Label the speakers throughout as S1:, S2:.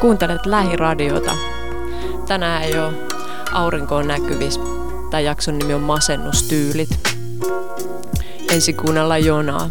S1: Kuuntelet lähiradiota. Tänään ei ole aurinkoon näkyvissä. Tämä jakson nimi on Masennustyylit. Ensi kuunnella Jonaa.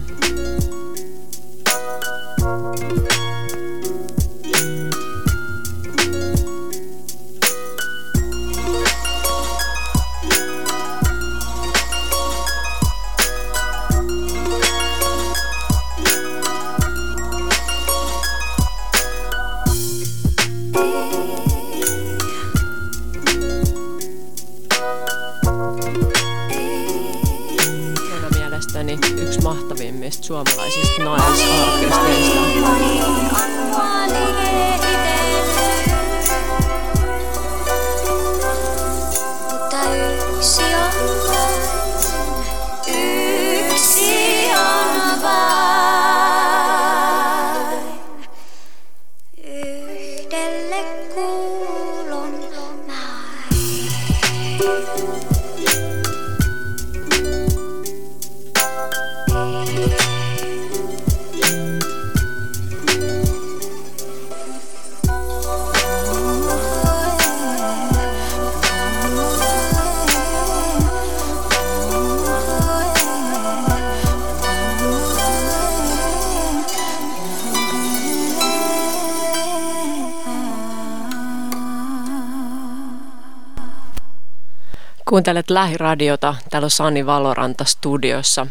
S1: Kuuntelet lähiradiota, täällä Sani Valoranta studiossa.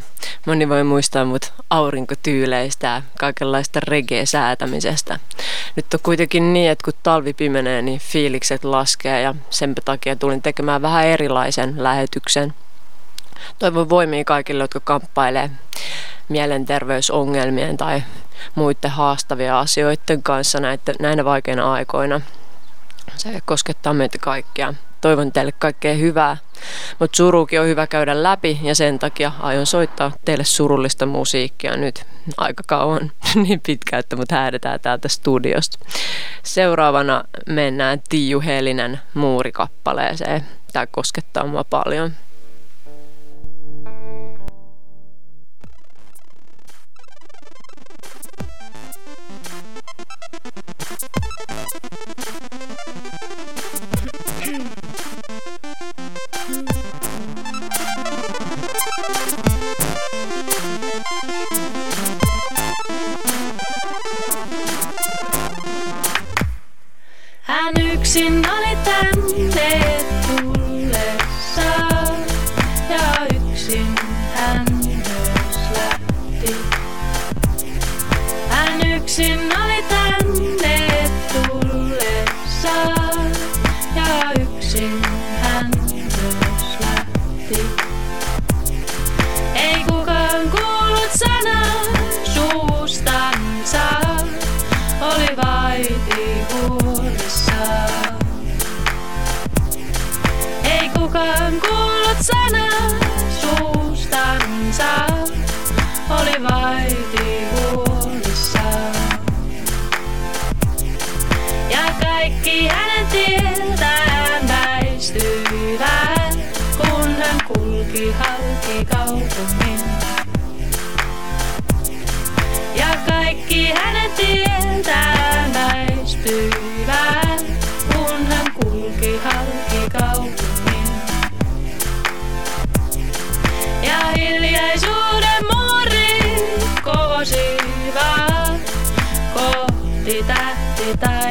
S1: Moni voi muistaa mut aurinkotyyleistä ja kaikenlaista reggae-säätämisestä. Nyt on kuitenkin niin, että kun talvi pimenee, niin fiilikset laskee ja sen takia tulin tekemään vähän erilaisen lähetyksen. Toivon voimia kaikille, jotka kamppailee mielenterveysongelmien tai muiden haastavia asioiden kanssa näinä vaikeina aikoina. Se koskettaa meitä kaikkia toivon teille kaikkea hyvää. Mutta surukin on hyvä käydä läpi ja sen takia aion soittaa teille surullista musiikkia nyt aika kauan, niin pitkään, että mut häädetään täältä studiosta. Seuraavana mennään Tiiju Helinen muurikappaleeseen. Tämä koskettaa mua paljon.
S2: Yksin halki kaupungin. Ja kaikki hänen tietään väistyivät, kun hän kulki halki kaupungin. ja hiljaisuuden muurit koosivat kohti tähti taivasta.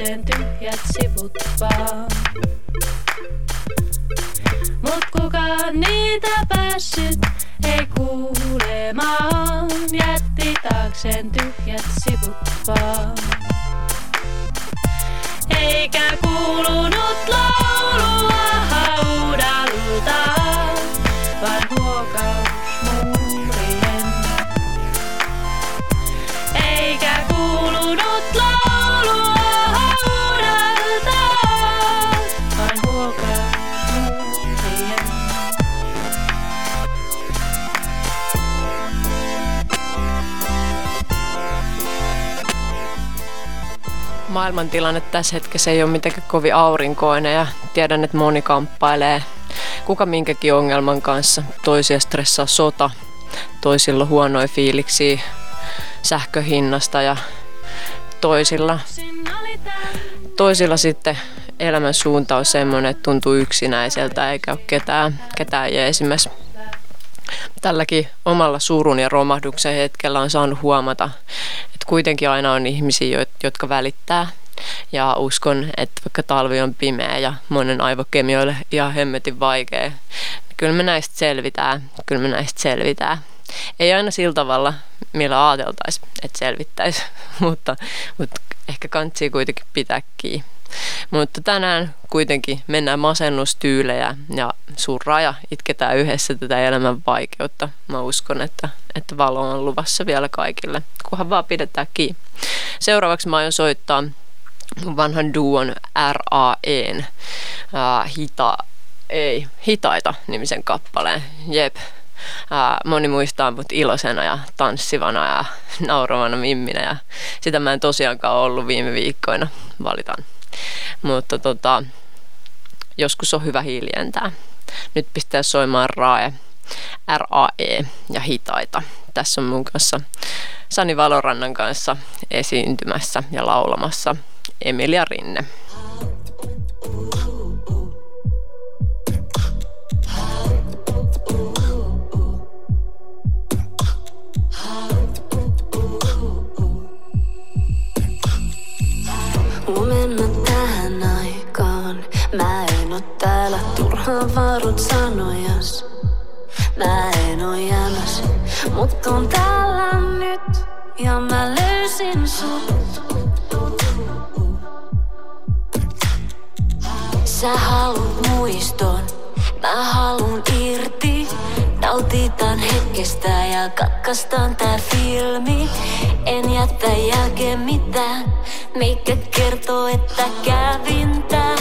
S3: Taakseen tyhjät sivut vaan. Mut kuka niitä päässyt ei kuulemaan, jätti taakseen tyhjät sivut vaan. Eikä kuulunut laulua
S1: Maailmantilanne tässä hetkessä ei ole mitenkään kovin aurinkoinen ja tiedän, että moni kamppailee kuka minkäkin ongelman kanssa. Toisia stressaa sota, toisilla huonoja fiiliksiä sähköhinnasta ja toisilla, toisilla sitten elämän suunta on semmoinen, että tuntuu yksinäiseltä eikä ole ketään, ketään jeesimässä. Tälläkin omalla surun ja romahduksen hetkellä on saanut huomata, että kuitenkin aina on ihmisiä, jo- jotka välittää. Ja uskon, että vaikka talvi on pimeä ja monen aivokemioille ihan hemmetin vaikea, niin kyllä me näistä selvitään. Kyllä me näistä selvitään. Ei aina sillä tavalla, millä ajateltaisiin, että selvittäisi, mutta, mutta ehkä kantsii kuitenkin pitää kiinni. Mutta tänään kuitenkin mennään masennustyylejä ja surraa ja itketään yhdessä tätä elämän vaikeutta. Mä uskon, että, että valo on luvassa vielä kaikille, kunhan vaan pidetään kiinni. Seuraavaksi mä aion soittaa vanhan duon RAEn hita, ei, Hitaita nimisen kappaleen. Jep. Moni muistaa mut iloisena ja tanssivana ja nauravana mimminä ja sitä mä en tosiaankaan ollut viime viikkoina, valitan. Mutta tota, joskus on hyvä hiljentää. Nyt pistää soimaan RAE, RAE ja hitaita. Tässä on mun kanssa Sani Valorannan kanssa esiintymässä ja laulamassa Emilia Rinne.
S4: Huomenna tähän aikaan. Mä en oo täällä turhaan vaarut sanojas. Mä en oo jämäs Mut on täällä nyt. Ja mä löysin sut. Sä haluut muiston. Mä haluun irti Nautitaan hetkestä ja katkastaan tää filmi. En jätä jälkeen mitään. Mikä kertoo, että kävin tää.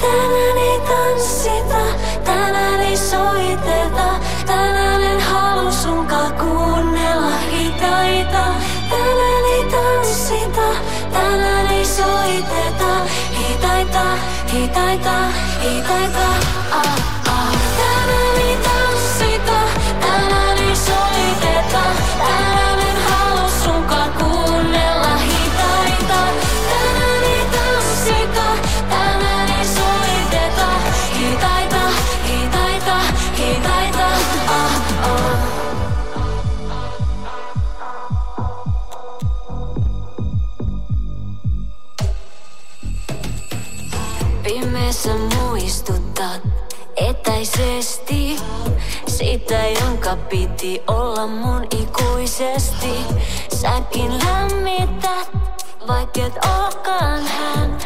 S4: Tänään ei tanssita, tänään ei soiteta. Tänään en halua sunkaan kuunnella hitaita. Tänään ei tanssita, tänään ei soiteta. Hitaita, hitaita, hitaita Pimeässä muistutat etäisesti Sitä, jonka piti olla mun ikuisesti? Säkin lämmität, vaikka et ookaan hän.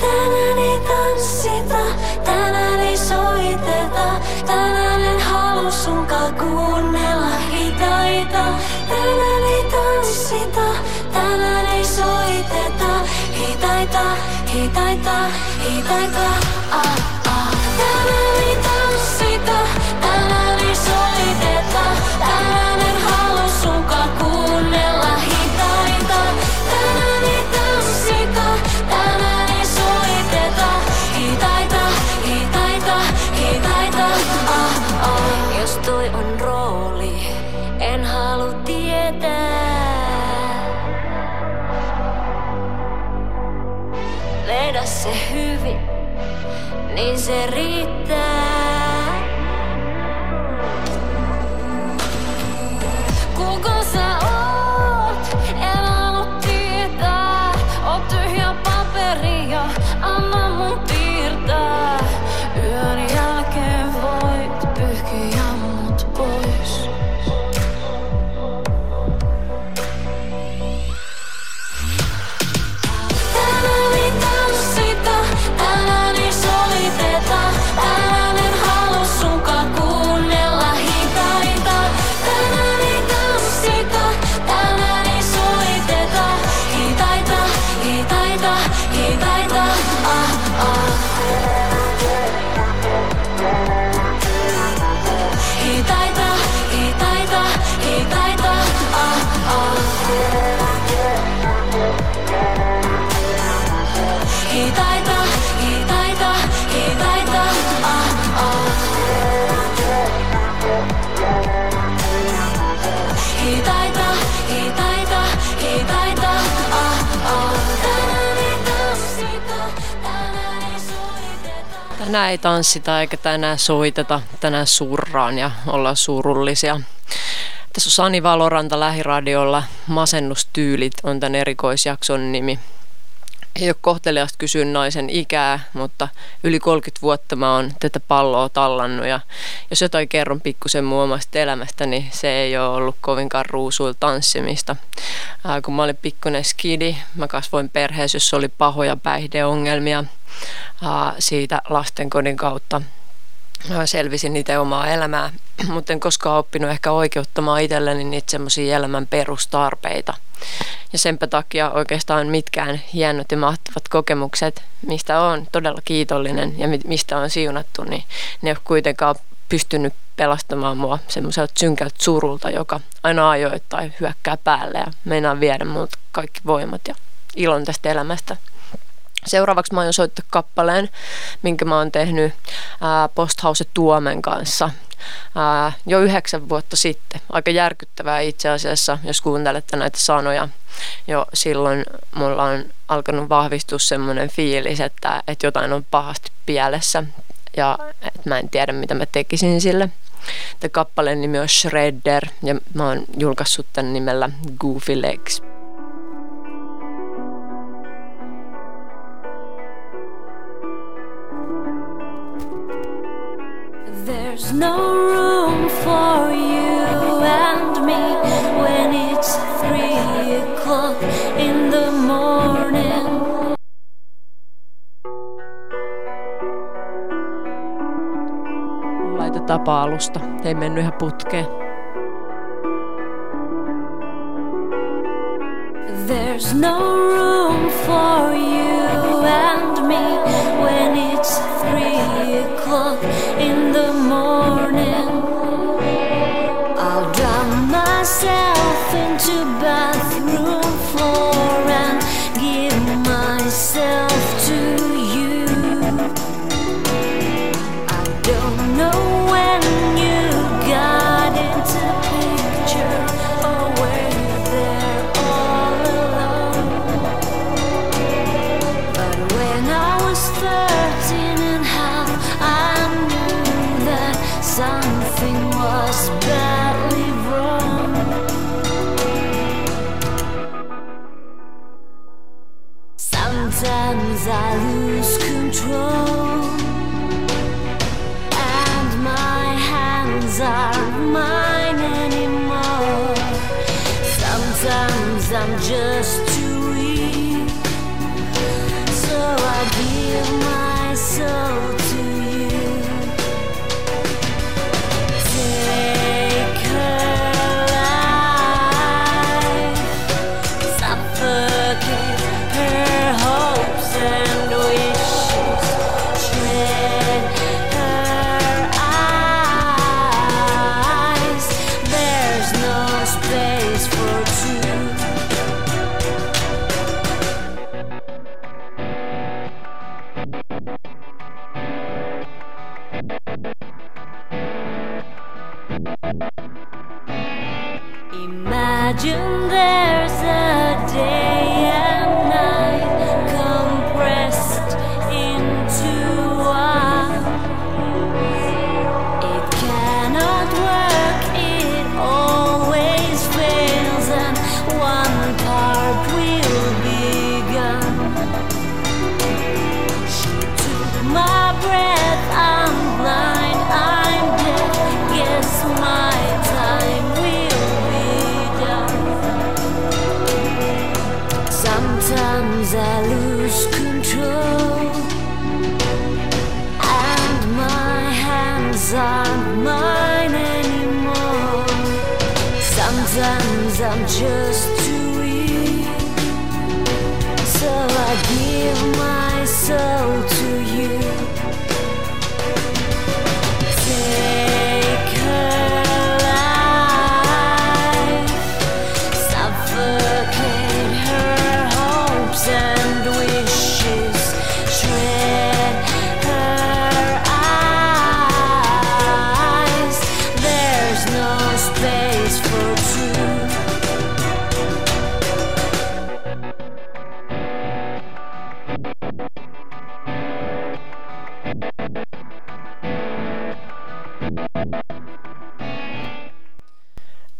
S4: Tänään ei tanssita, tänään ei soiteta Tänään en halua sunkaan kuunnella hitaita. Tänään ei tanssita, tänään ei soiteta Hitaita, hitaita, hitaita, ah, ah. Tänään ei tanssita, tänään niin se riittää. Hitaita, hitaita, Tänään ei tanssita
S1: eikä tänään soiteta, tänään surraan ja ollaan surullisia. Tässä on Sani Valoranta lähiradiolla. Masennustyylit on tämän erikoisjakson nimi. Ei ole kohteliasta kysyä naisen ikää, mutta yli 30 vuotta mä oon tätä palloa tallannut ja jos jotain kerron pikkusen mun omasta elämästä, niin se ei ole ollut kovinkaan ruusuilla tanssimista. Ää, kun mä olin pikkuinen skidi, mä kasvoin perheessä, jossa oli pahoja päihdeongelmia siitä lastenkodin kautta. Selvisin itse omaa elämää, mutta en koskaan oppinut ehkä oikeuttamaan itselleni niitä semmoisia elämän perustarpeita. Ja senpä takia oikeastaan mitkään hienot ja mahtavat kokemukset, mistä olen todella kiitollinen ja mi- mistä on siunattu, niin ne ei kuitenkaan pystynyt pelastamaan mua semmoiselta synkältä surulta, joka aina ajoittain hyökkää päälle ja meinaa viedä multa kaikki voimat ja ilon tästä elämästä. Seuraavaksi mä aion soittaa kappaleen, minkä mä oon tehnyt ää, Posthouse Tuomen kanssa ää, jo yhdeksän vuotta sitten. Aika järkyttävää itse asiassa, jos kuuntelette näitä sanoja. Jo silloin mulla on alkanut vahvistua semmoinen fiilis, että, että jotain on pahasti pielessä ja että mä en tiedä mitä mä tekisin sille. Tämä kappaleen nimi on Shredder ja mä oon julkaissut tämän nimellä Goofy Legs.
S4: There's no room for you and me when it's three o'clock in the morning.
S1: Laitetaan paalusta. Ei mennyt ihan putkeen.
S4: There's no room for you and me o'clock in the morning. I'll drown myself into bathroom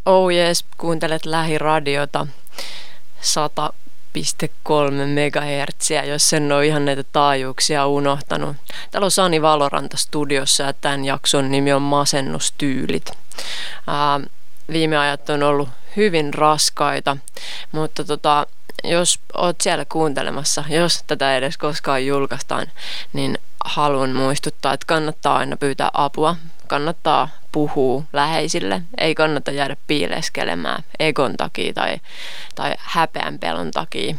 S1: Oh yes, kuuntelet lähiradiota 100,3 MHz, jos en ole ihan näitä taajuuksia unohtanut. Täällä on Sani Valoranta studiossa ja tämän jakson nimi on Masennustyylit. Ää, viime ajat on ollut hyvin raskaita, mutta tota, jos oot siellä kuuntelemassa, jos tätä edes koskaan julkaistaan, niin haluan muistuttaa, että kannattaa aina pyytää apua. Kannattaa puhua läheisille. Ei kannata jäädä piileskelemään egon takia tai, tai häpeän pelon takia.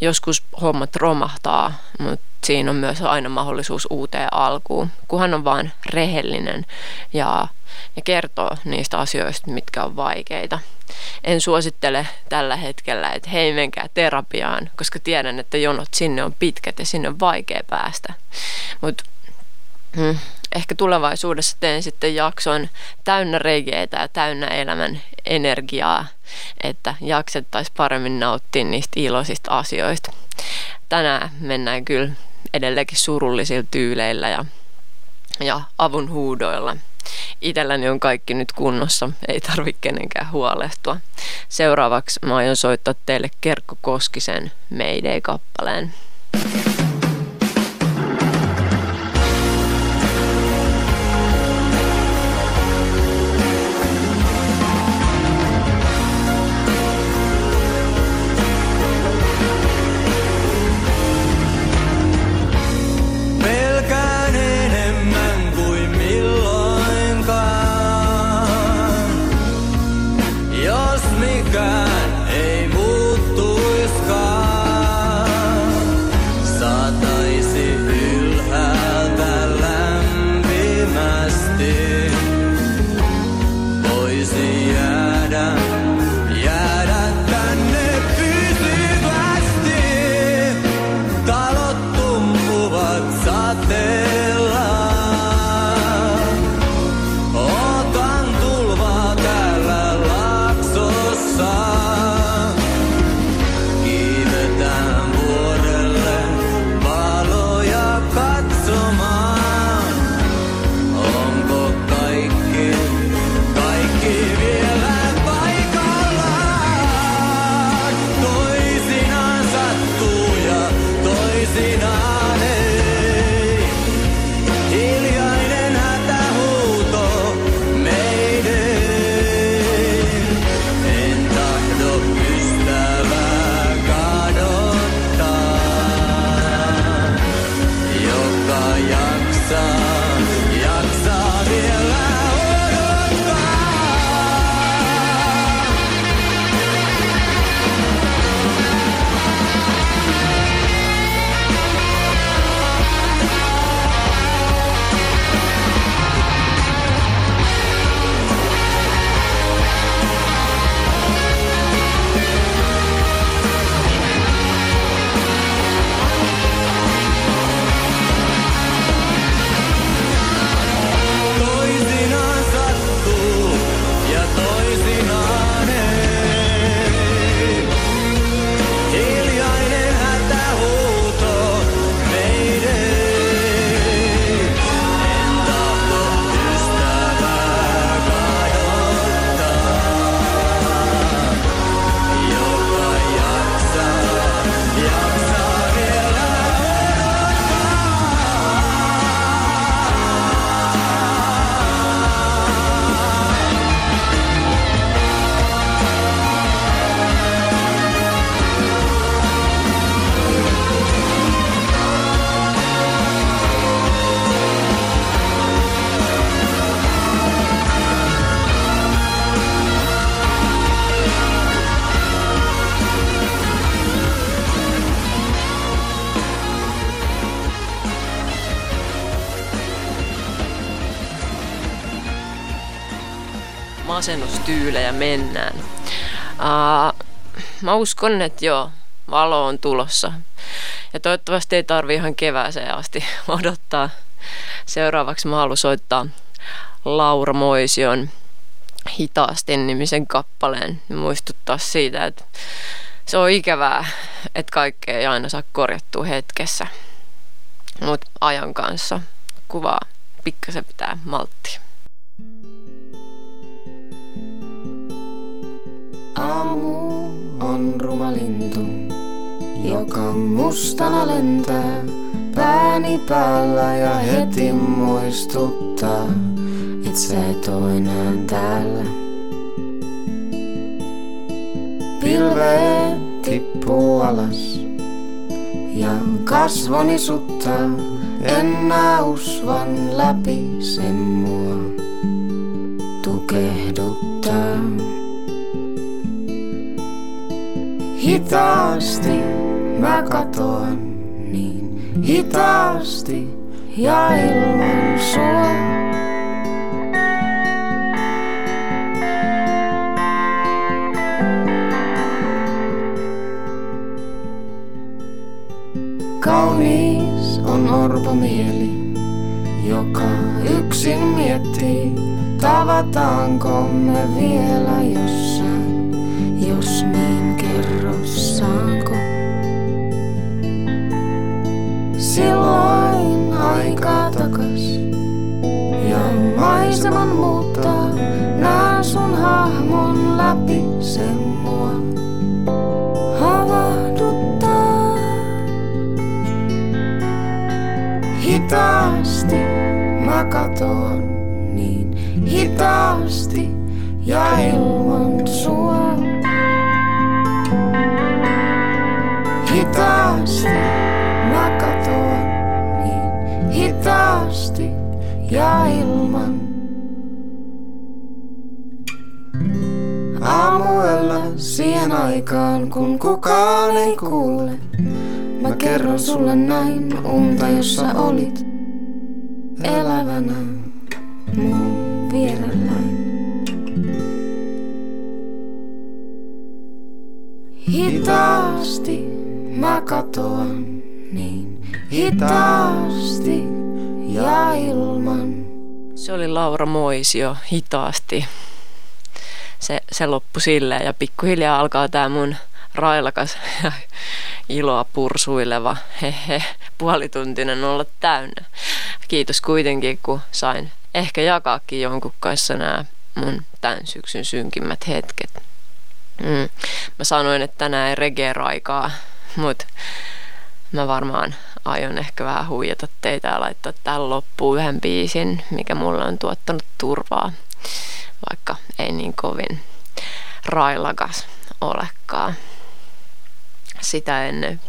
S1: Joskus hommat romahtaa, mutta siinä on myös aina mahdollisuus uuteen alkuun, kunhan on vain rehellinen ja, ja kertoo niistä asioista, mitkä on vaikeita. En suosittele tällä hetkellä, että hei menkää terapiaan, koska tiedän, että jonot sinne on pitkät ja sinne on vaikea päästä. Mutta mm, ehkä tulevaisuudessa teen sitten jakson täynnä regeitä ja täynnä elämän energiaa, että jaksettaisiin paremmin nauttia niistä iloisista asioista. Tänään mennään kyllä edelleenkin surullisilla tyyleillä ja, ja avun huudoilla. Itselläni on kaikki nyt kunnossa, ei tarvitse kenenkään huolehtua. Seuraavaksi mä aion soittaa teille Kerkko Koskisen Mayday-kappaleen.
S5: Pelkään
S1: asennustyylejä mennään. Uh, mä uskon, että joo, valo on tulossa. Ja toivottavasti ei tarvi ihan kevääseen asti odottaa. Seuraavaksi mä haluan soittaa Laura Moision hitaasti nimisen kappaleen muistuttaa siitä, että se on ikävää, että kaikkea ei aina saa korjattua hetkessä. Mutta ajan kanssa kuvaa pikkasen pitää malttia.
S6: Aamu on ruma lintu, joka mustana lentää pääni päällä ja heti muistuttaa, et sä et enää täällä. Pilveet tippuu alas ja kasvoni suttaa, en usvan läpi sen mua tukehduttaa. Hitaasti mä katoan niin hitaasti ja ilman sua. Kaunis on orpo mieli, joka yksin miettii, tavataanko me vielä jossain, jos niin kerro saanko. Silloin aika takas ja maiseman muuttaa, nää sun hahmon läpi sen mua havahduttaa. Hitaasti mä katoan niin hitaasti ja ilman sua. Ja ilman. Aamuella siihen aikaan, kun kukaan ei kuule. Mä kerron sulle näin unta, jossa olit elävänä mun vierelläin. Hitaasti mä katoan niin hitaasti ja ilman.
S1: Se oli Laura Moisio hitaasti. Se, se loppui silleen ja pikkuhiljaa alkaa tämä mun railakas ja iloa pursuileva hehe, puolituntinen olla täynnä. Kiitos kuitenkin, kun sain ehkä jakaakin jonkun kanssa nämä mun tämän syksyn synkimmät hetket. Mm. Mä sanoin, että tänään ei reggae-raikaa, mutta mä varmaan aion ehkä vähän huijata teitä ja laittaa tähän loppuun yhden biisin, mikä mulle on tuottanut turvaa, vaikka ei niin kovin railakas olekaan sitä ennen.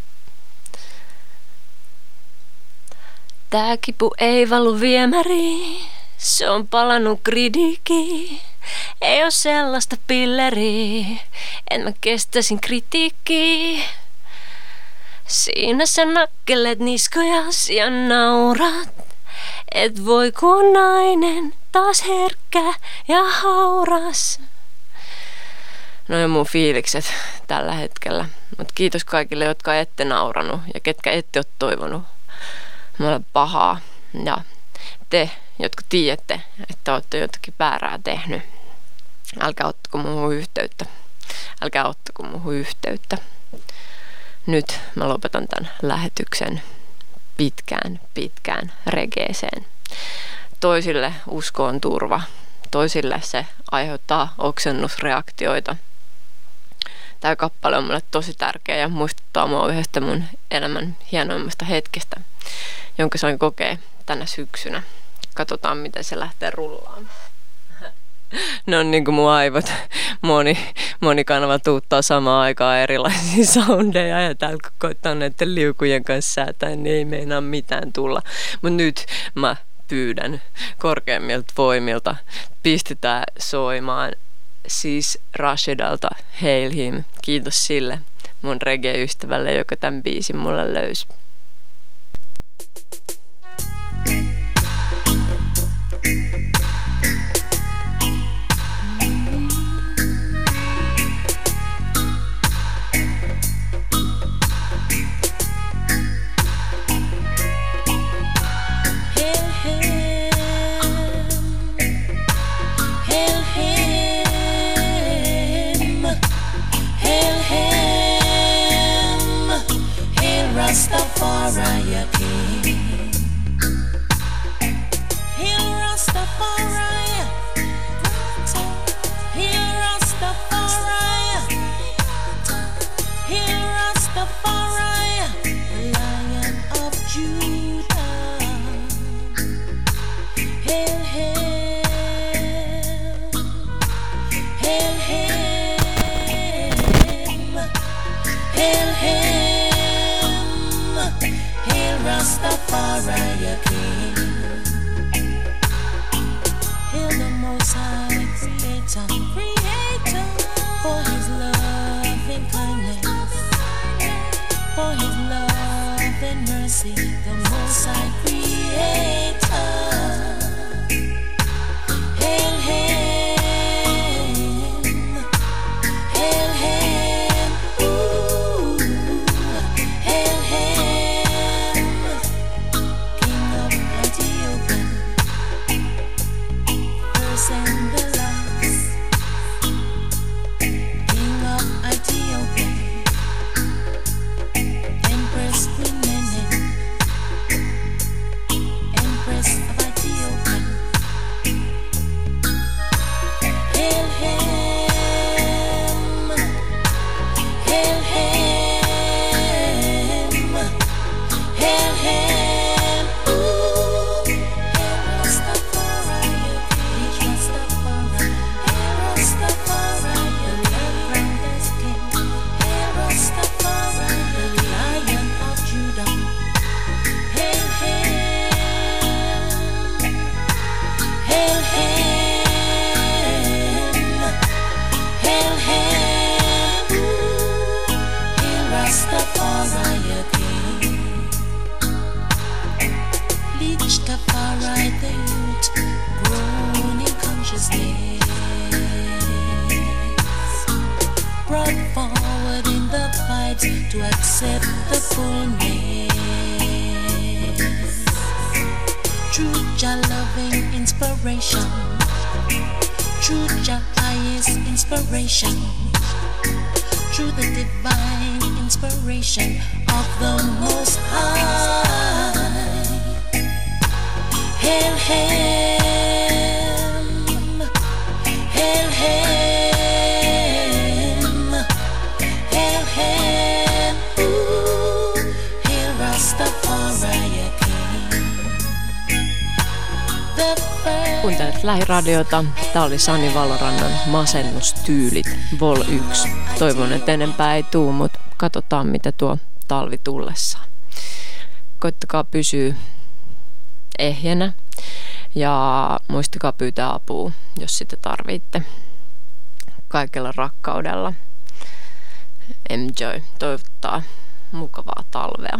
S1: Tää kipu ei valu viemäriin, se on palannut gridikiin. Ei oo sellaista pilleriä, en mä kestäisin kritiikkiä. Siinä sä nakkelet niskojas ja naurat. Et voi kun nainen taas herkkä ja hauras. Noin mun fiilikset tällä hetkellä. Mutta kiitos kaikille, jotka ette nauranut ja ketkä ette ole toivonut mulle pahaa. Ja te, jotka tiedätte, että olette jotakin väärää tehnyt. Älkää ottako muuhun yhteyttä. Älkää ottako muuhun yhteyttä. Nyt mä lopetan tämän lähetyksen pitkään, pitkään regeeseen. Toisille usko on turva. Toisille se aiheuttaa oksennusreaktioita. Tämä kappale on mulle tosi tärkeä ja muistuttaa mua yhdestä mun elämän hienoimmasta hetkestä, jonka sain kokea tänä syksynä. Katsotaan, miten se lähtee rullaamaan. Ne on niin kuin mun aivot. Moni, moni kanava tuuttaa samaan aikaan erilaisia soundeja ja täällä kun koittaa näiden liukujen kanssa säätää, niin ei meinaa mitään tulla. Mutta nyt mä pyydän korkeimmilta voimilta, pistetään soimaan siis Rashidalta Hail Him. Kiitos sille mun reggae-ystävälle, joka tämän biisin mulle löysi.
S3: Hail Rastafari. Hail Rastafari. Hail Rastafari. Lion of Judah. Hail, hail. Hail Rastafari King. Hail the Most High Creator, Creator, for His loving kindness, for His love and mercy, the Most High Creator. Inspiration. True Jah highest inspiration. Through the divine inspiration of the Most High. Hail him, hail him,
S1: Kuuntelet lähiradiota. Tää oli Sani Valorannan Masennustyylit Vol 1. Toivon, että enempää ei tuu, mutta katsotaan mitä tuo talvi tullessaan. Koittakaa pysyä ehjänä ja muistakaa pyytää apua, jos sitä tarvitte. Kaikella rakkaudella. Enjoy. Toivottaa mukavaa talvea.